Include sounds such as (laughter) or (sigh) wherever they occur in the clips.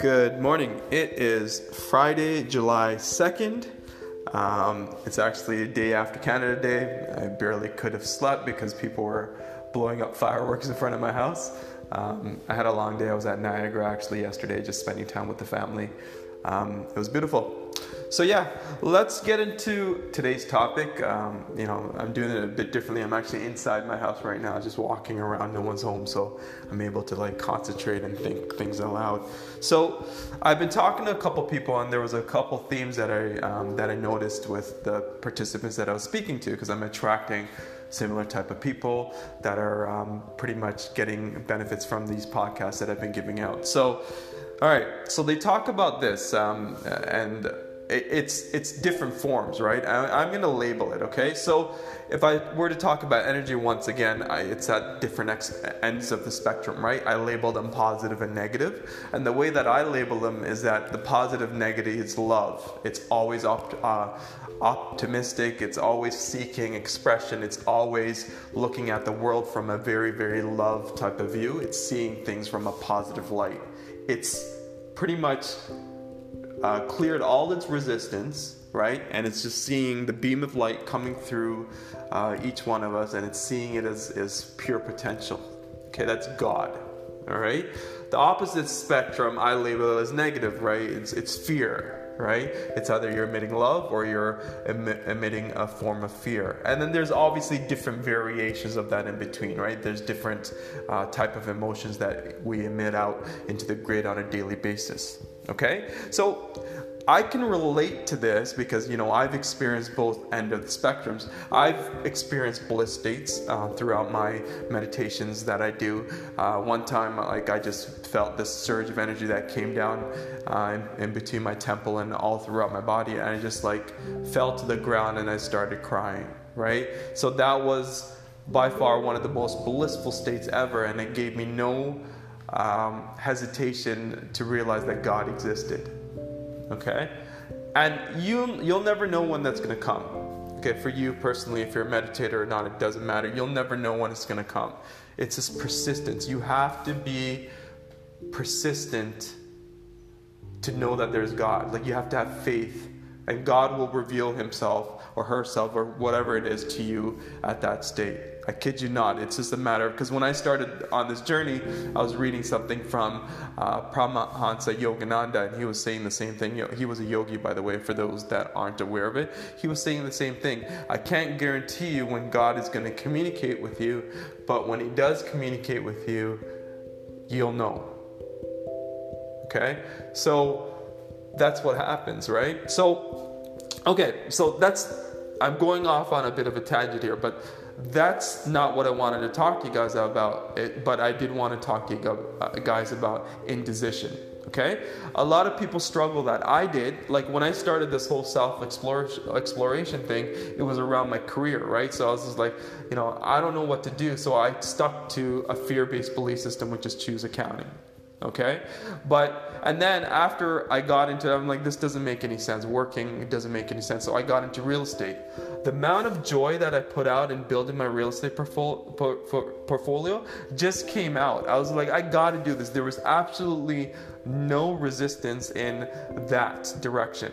Good morning. It is Friday, July 2nd. Um, it's actually a day after Canada Day. I barely could have slept because people were blowing up fireworks in front of my house. Um, I had a long day. I was at Niagara actually yesterday, just spending time with the family. Um, it was beautiful. So yeah, let's get into today's topic. Um, you know, I'm doing it a bit differently. I'm actually inside my house right now, just walking around. No one's home, so I'm able to like concentrate and think things aloud. So I've been talking to a couple people, and there was a couple themes that I um, that I noticed with the participants that I was speaking to, because I'm attracting similar type of people that are um, pretty much getting benefits from these podcasts that I've been giving out. So, all right, so they talk about this, um, and it's it's different forms, right? I, am going to label it, okay? So if I were to talk about energy once again, I, it's at different ex- ends of the spectrum, right? I label them positive and negative, and the way that I label them is that the positive negative is love. It's always op- uh, optimistic. It's always seeking expression. It's always looking at the world from a very very love type of view. It's seeing things from a positive light. It's pretty much uh, cleared all its resistance, right? And it's just seeing the beam of light coming through uh, each one of us, and it's seeing it as, as pure potential. Okay, that's God. All right. The opposite spectrum I label as negative, right? It's it's fear, right? It's either you're emitting love or you're em- emitting a form of fear. And then there's obviously different variations of that in between, right? There's different uh, type of emotions that we emit out into the grid on a daily basis. Okay? So I can relate to this because you know I've experienced both end of the spectrums. I've experienced bliss states uh, throughout my meditations that I do. Uh, one time, like I just felt this surge of energy that came down uh, in, in, between my temple and all throughout my body, and I just like fell to the ground and I started crying. Right. So that was by far one of the most blissful states ever, and it gave me no um, hesitation to realize that God existed. Okay? And you, you'll never know when that's going to come. Okay, for you personally, if you're a meditator or not, it doesn't matter. You'll never know when it's going to come. It's this persistence. You have to be persistent to know that there's God. Like you have to have faith, and God will reveal Himself or herself or whatever it is to you at that state. I kid you not. It's just a matter of because when I started on this journey, I was reading something from uh, Paramahansa Yogananda, and he was saying the same thing. He was a yogi, by the way, for those that aren't aware of it. He was saying the same thing. I can't guarantee you when God is going to communicate with you, but when He does communicate with you, you'll know. Okay? So that's what happens, right? So, okay, so that's, I'm going off on a bit of a tangent here, but that's not what I wanted to talk to you guys about, but I did want to talk to you uh, guys about indecision. Okay? A lot of people struggle that I did. Like when I started this whole self exploration thing, it was around my career, right? So I was just like, you know, I don't know what to do. So I stuck to a fear based belief system, which is choose accounting okay? But and then after i got into i'm like this doesn't make any sense. Working it doesn't make any sense. So i got into real estate. The amount of joy that i put out in building my real estate portfolio just came out. I was like i got to do this. There was absolutely no resistance in that direction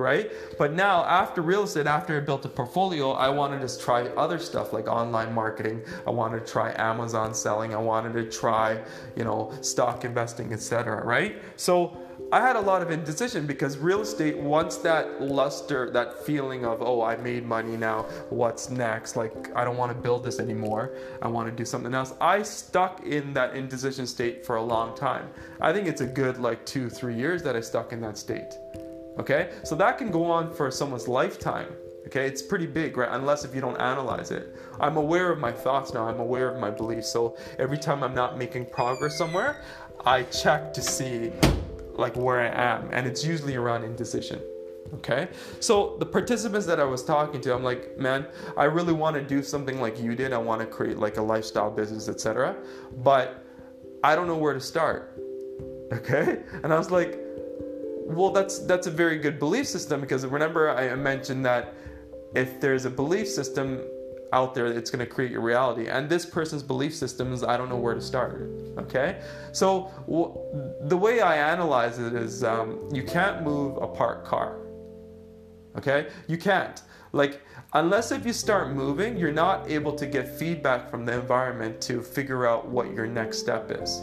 right? But now, after real estate, after I built a portfolio, I wanted to try other stuff like online marketing. I wanted to try Amazon selling. I wanted to try, you know, stock investing, etc. Right? So I had a lot of indecision because real estate, once that luster, that feeling of, oh, I made money now, what's next? Like, I don't want to build this anymore. I want to do something else. I stuck in that indecision state for a long time. I think it's a good, like, two, three years that I stuck in that state. Okay? So that can go on for someone's lifetime. Okay? It's pretty big, right? Unless if you don't analyze it. I'm aware of my thoughts now, I'm aware of my beliefs. So every time I'm not making progress somewhere, I check to see like where I am. And it's usually around indecision. Okay? So the participants that I was talking to, I'm like, man, I really want to do something like you did. I want to create like a lifestyle business, etc. But I don't know where to start. (laughs) Okay? And I was like, well, that's that's a very good belief system because remember I mentioned that if there's a belief system, out there it's going to create your reality. And this person's belief system is i don't know where to start okay? So the way i analyze it is um, you can't move a parked car okay? You can't. Like unless if you start moving you're not able to get feedback from the environment to figure out what your next step is.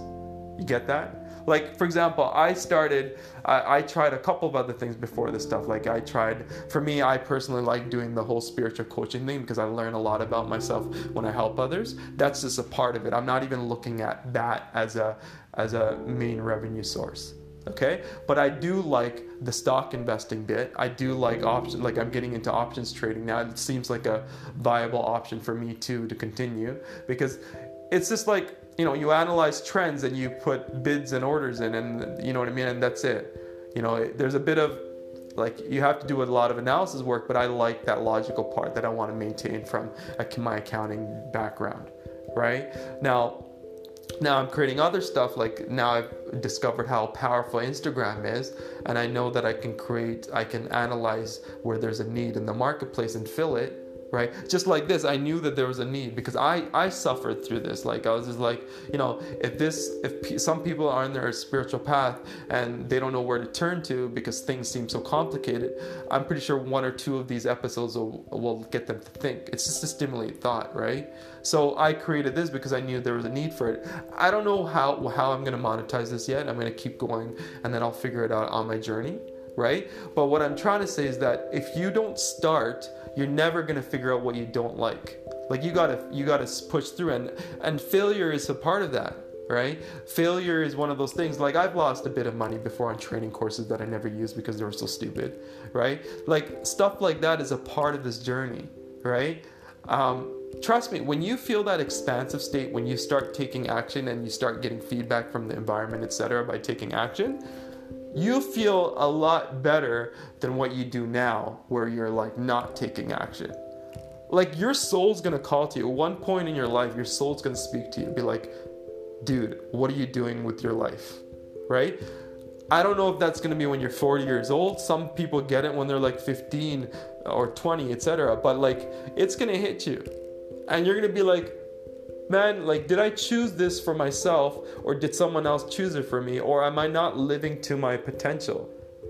You get that like, for example, I started, I, I, tried a couple of other things before this stuff. Like, I tried, for me, I personally like doing the whole spiritual coaching thing because I learn a lot about myself when I help others. That's just a part of it. I'm not even looking at that as a, as a main revenue source okay but i do like the stock investing bit i do like option like i'm getting into options trading now it seems like a viable option for me too to continue because it's just like you know you analyze trends and you put bids and orders in and you know what i mean? And that's it. You know there's a bit of like you have to do a lot of analysis work but i like that logical part that i want to maintain from my accounting background right? Now now i'm creating other stuff like now i've discovered how powerful instagram is and i know that i can create i can analyze where there's a need in the marketplace and fill it right? Just like this i knew that there was a need because i i suffered through this. Like i was just like you know if this if p- some people are on their spiritual path and they don't know where to turn to because things seem so complicated i'm pretty sure one or two of these episodes will, will get them to think. It's just to stimulate thought right? So i created this because i knew there was a need for it. I don't know how how i'm going to monetize this yet. I'm going to keep going and then i'll figure it out on my journey right? But what i'm trying to say is that if you don't start you're never going to figure out what you don't like. Like you got to you got to push through and and failure is a part of that right? Failure is one of those things like i've lost a bit of money before on training courses that i never used because they were so stupid right? Like stuff like that is a part of this journey right? Um, trust me when you feel that expansive state when you start taking action and you start getting feedback from the environment etc by taking action you feel a lot better than what you do now, where you're like not taking action. Like your soul's gonna call to you. At one point in your life, your soul's gonna speak to you, be like, dude, what are you doing with your life? Right? I don't know if that's gonna be when you're 40 years old. Some people get it when they're like 15 or 20, etc. But like, it's gonna hit you. And you're gonna be like, man, like, did I choose this for myself or did someone else choose it for me? Or am I not living to my potential?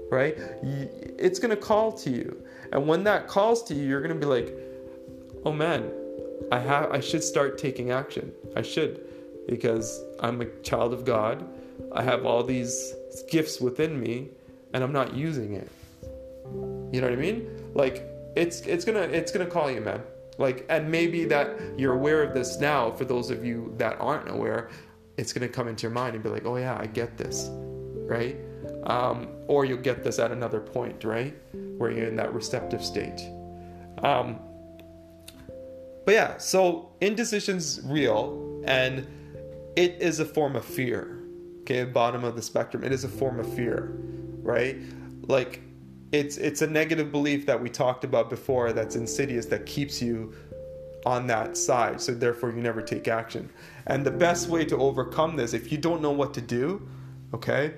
Right? It's going to call to you. And when that calls to you, you're going to be like, oh man, I have I should start taking action. I should because I'm a child of God. I have all these gifts within me and I'm not using it. You know what I mean? Like it's it's to it's to call you, man. Like, and maybe that you're aware of this now. For those of you that aren't aware, it's going to come into your mind and be like, oh, yeah, I get this, right? Um, or you'll get this at another point, right? Where you're in that receptive stage. Um, but yeah, so indecision's real and it is a form of fear. Okay, bottom of the spectrum, it is a form of fear, right? Like it's it's a negative belief that we talked about before that's insidious that keeps you on that side. So therefore you never take action. And the best way to overcome this if you don't know what to do okay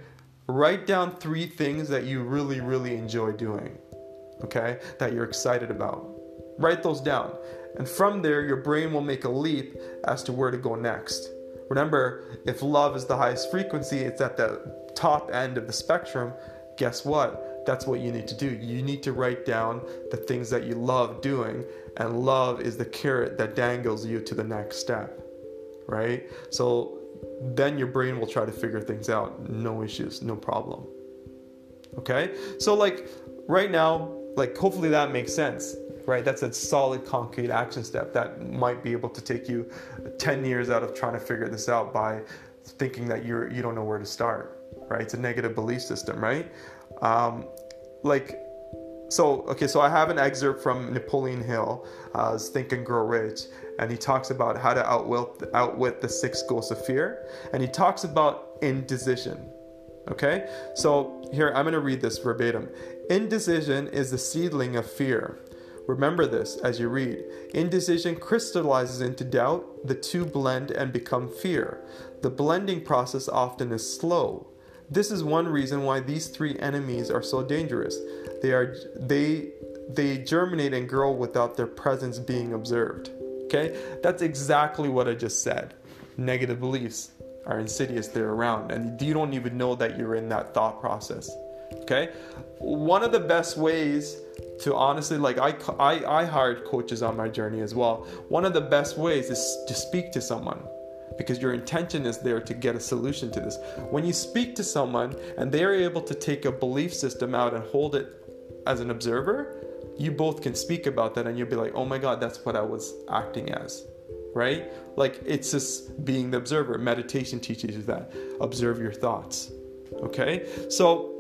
write down three things that you really really enjoy doing okay that you're excited about. Write those down. And from there your brain will make a leap as to where to go next. Remember if love is the highest frequency it's at the top end of the spectrum. Guess what that's what you need to do. You need to write down the things that you love doing, and love is the carrot that dangles you to the next step, right? So then your brain will try to figure things out. No issues, no problem. Okay? So, like, right now, like, hopefully that makes sense, right? That's a solid, concrete action step that might be able to take you 10 years out of trying to figure this out by thinking that you're you don't know where to start right it's a negative belief system right um, like so okay so i have an excerpt from napoleon hill uh, think and grow rich and he talks about how to outwit, outwit the six ghosts of fear and he talks about indecision okay? So here i'm going to read this verbatim. Indecision is the seedling of fear. Remember this as you read. Indecision crystallizes into doubt the two blend and become fear. The blending process often is slow this is one reason why these three enemies are so dangerous. They are they they germinate and grow without their presence being observed. Okay? That's exactly what I just said. Negative beliefs are insidious, they're around, and you don't even know that you're in that thought process. Okay? One of the best ways to honestly, like, I, I, I hired coaches on my journey as well. One of the best ways is to speak to someone because your intention is there to get a solution to this. When you speak to someone and they're able to take a belief system out and hold it as an observer, you both can speak about that and you'll be like, oh my God, that's what I was acting as. Right? Like it's just being the observer. Meditation teaches you that. Observe your thoughts. Okay? So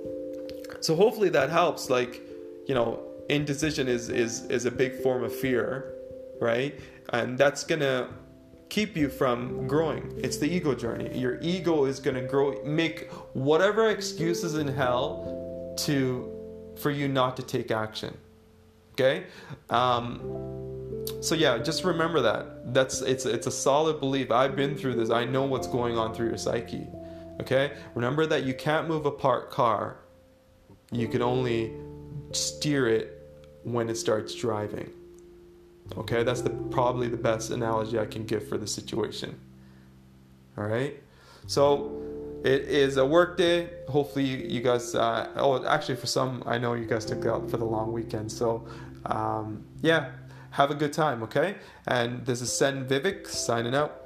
so hopefully that helps. Like, you know, indecision is is is a big form of fear, right? And that's gonna keep you from growing. It's the ego journey. Your ego is gonna grow make whatever excuses in hell to for you not to take action. Okay? Um, so yeah, just remember that. That's it's it's a solid belief. I've been through this. I know what's going on through your psyche. Okay? Remember that you can't move a parked car. You can only steer it when it starts driving. Okay? That's the probably the best analogy I can give for the situation. All right? So it is a work day. Hopefully, you, guys. Uh, oh, actually, for some, I know you guys took out for the long weekend. So, um, yeah, have a good time, okay? And this is Sen Vivek signing out.